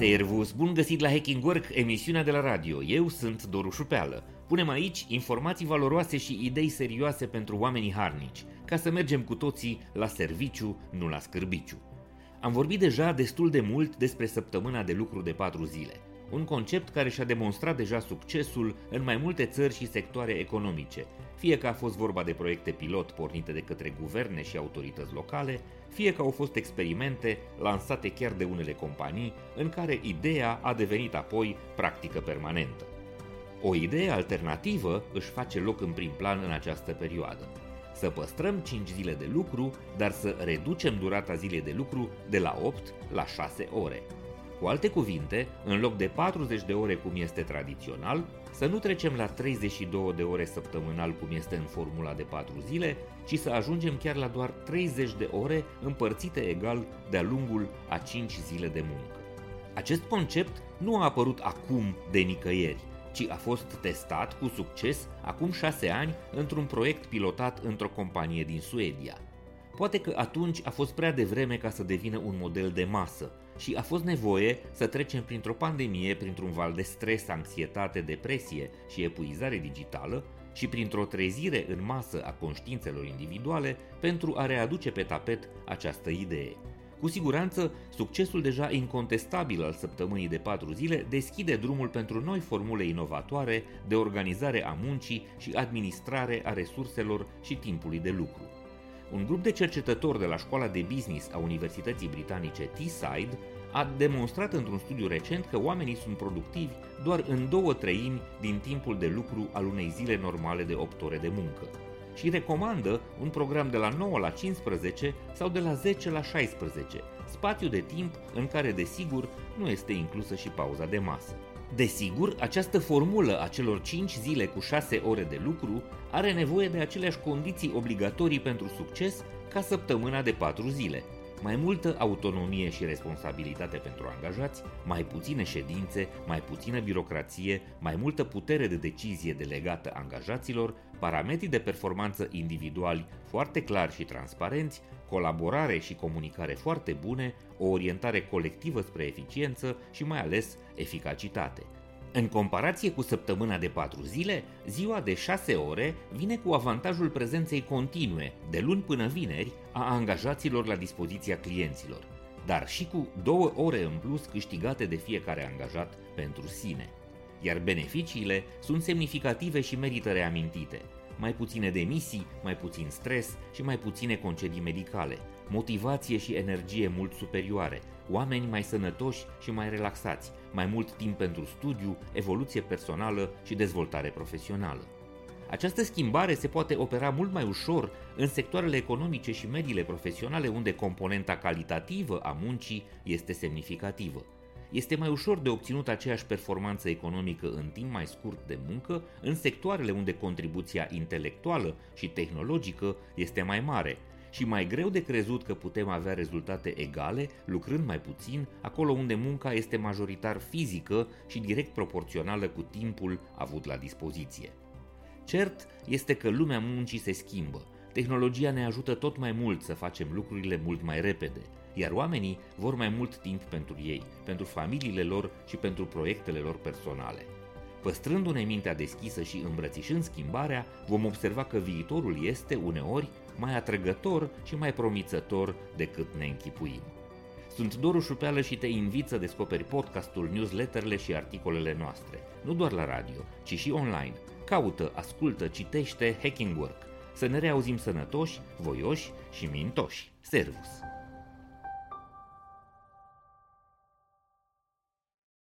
Servus, bun găsit la Hacking Work, emisiunea de la radio. Eu sunt Doru Șupeală. Punem aici informații valoroase și idei serioase pentru oamenii harnici, ca să mergem cu toții la serviciu, nu la scârbiciu. Am vorbit deja destul de mult despre săptămâna de lucru de 4 zile. Un concept care și-a demonstrat deja succesul în mai multe țări și sectoare economice, fie că a fost vorba de proiecte pilot pornite de către guverne și autorități locale, fie că au fost experimente lansate chiar de unele companii, în care ideea a devenit apoi practică permanentă. O idee alternativă își face loc în prim plan în această perioadă. Să păstrăm 5 zile de lucru, dar să reducem durata zilei de lucru de la 8 la 6 ore. Cu alte cuvinte, în loc de 40 de ore cum este tradițional, să nu trecem la 32 de ore săptămânal cum este în formula de 4 zile, ci să ajungem chiar la doar 30 de ore împărțite egal de-a lungul a 5 zile de muncă. Acest concept nu a apărut acum de nicăieri, ci a fost testat cu succes acum 6 ani într-un proiect pilotat într-o companie din Suedia. Poate că atunci a fost prea devreme ca să devină un model de masă și a fost nevoie să trecem printr-o pandemie, printr-un val de stres, anxietate, depresie și epuizare digitală și printr-o trezire în masă a conștiințelor individuale pentru a readuce pe tapet această idee. Cu siguranță, succesul deja incontestabil al săptămânii de patru zile deschide drumul pentru noi formule inovatoare de organizare a muncii și administrare a resurselor și timpului de lucru. Un grup de cercetători de la școala de business a Universității Britanice Teesside a demonstrat într-un studiu recent că oamenii sunt productivi doar în două treimi din timpul de lucru al unei zile normale de 8 ore de muncă și recomandă un program de la 9 la 15 sau de la 10 la 16, spațiu de timp în care, desigur, nu este inclusă și pauza de masă. Desigur, această formulă a celor 5 zile cu 6 ore de lucru are nevoie de aceleași condiții obligatorii pentru succes ca săptămâna de 4 zile. Mai multă autonomie și responsabilitate pentru angajați, mai puține ședințe, mai puțină birocrație, mai multă putere de decizie delegată angajaților, parametri de performanță individuali foarte clari și transparenți, colaborare și comunicare foarte bune, o orientare colectivă spre eficiență și mai ales eficacitate. În comparație cu săptămâna de 4 zile, ziua de 6 ore vine cu avantajul prezenței continue, de luni până vineri, a angajaților la dispoziția clienților, dar și cu două ore în plus câștigate de fiecare angajat pentru sine. Iar beneficiile sunt semnificative și merită reamintite – mai puține demisii, mai puțin stres și mai puține concedii medicale, motivație și energie mult superioare, oameni mai sănătoși și mai relaxați, mai mult timp pentru studiu, evoluție personală și dezvoltare profesională. Această schimbare se poate opera mult mai ușor în sectoarele economice și mediile profesionale unde componenta calitativă a muncii este semnificativă este mai ușor de obținut aceeași performanță economică în timp mai scurt de muncă în sectoarele unde contribuția intelectuală și tehnologică este mai mare și mai greu de crezut că putem avea rezultate egale lucrând mai puțin acolo unde munca este majoritar fizică și direct proporțională cu timpul avut la dispoziție. Cert este că lumea muncii se schimbă. Tehnologia ne ajută tot mai mult să facem lucrurile mult mai repede – iar oamenii vor mai mult timp pentru ei, pentru familiile lor și pentru proiectele lor personale. Păstrându-ne mintea deschisă și îmbrățișând schimbarea, vom observa că viitorul este, uneori, mai atrăgător și mai promițător decât ne închipuim. Sunt Doru Șupeală și te invit să descoperi podcastul, newsletterele și articolele noastre, nu doar la radio, ci și online. Caută, ascultă, citește Hacking Work. Să ne reauzim sănătoși, voioși și mintoși. Servus!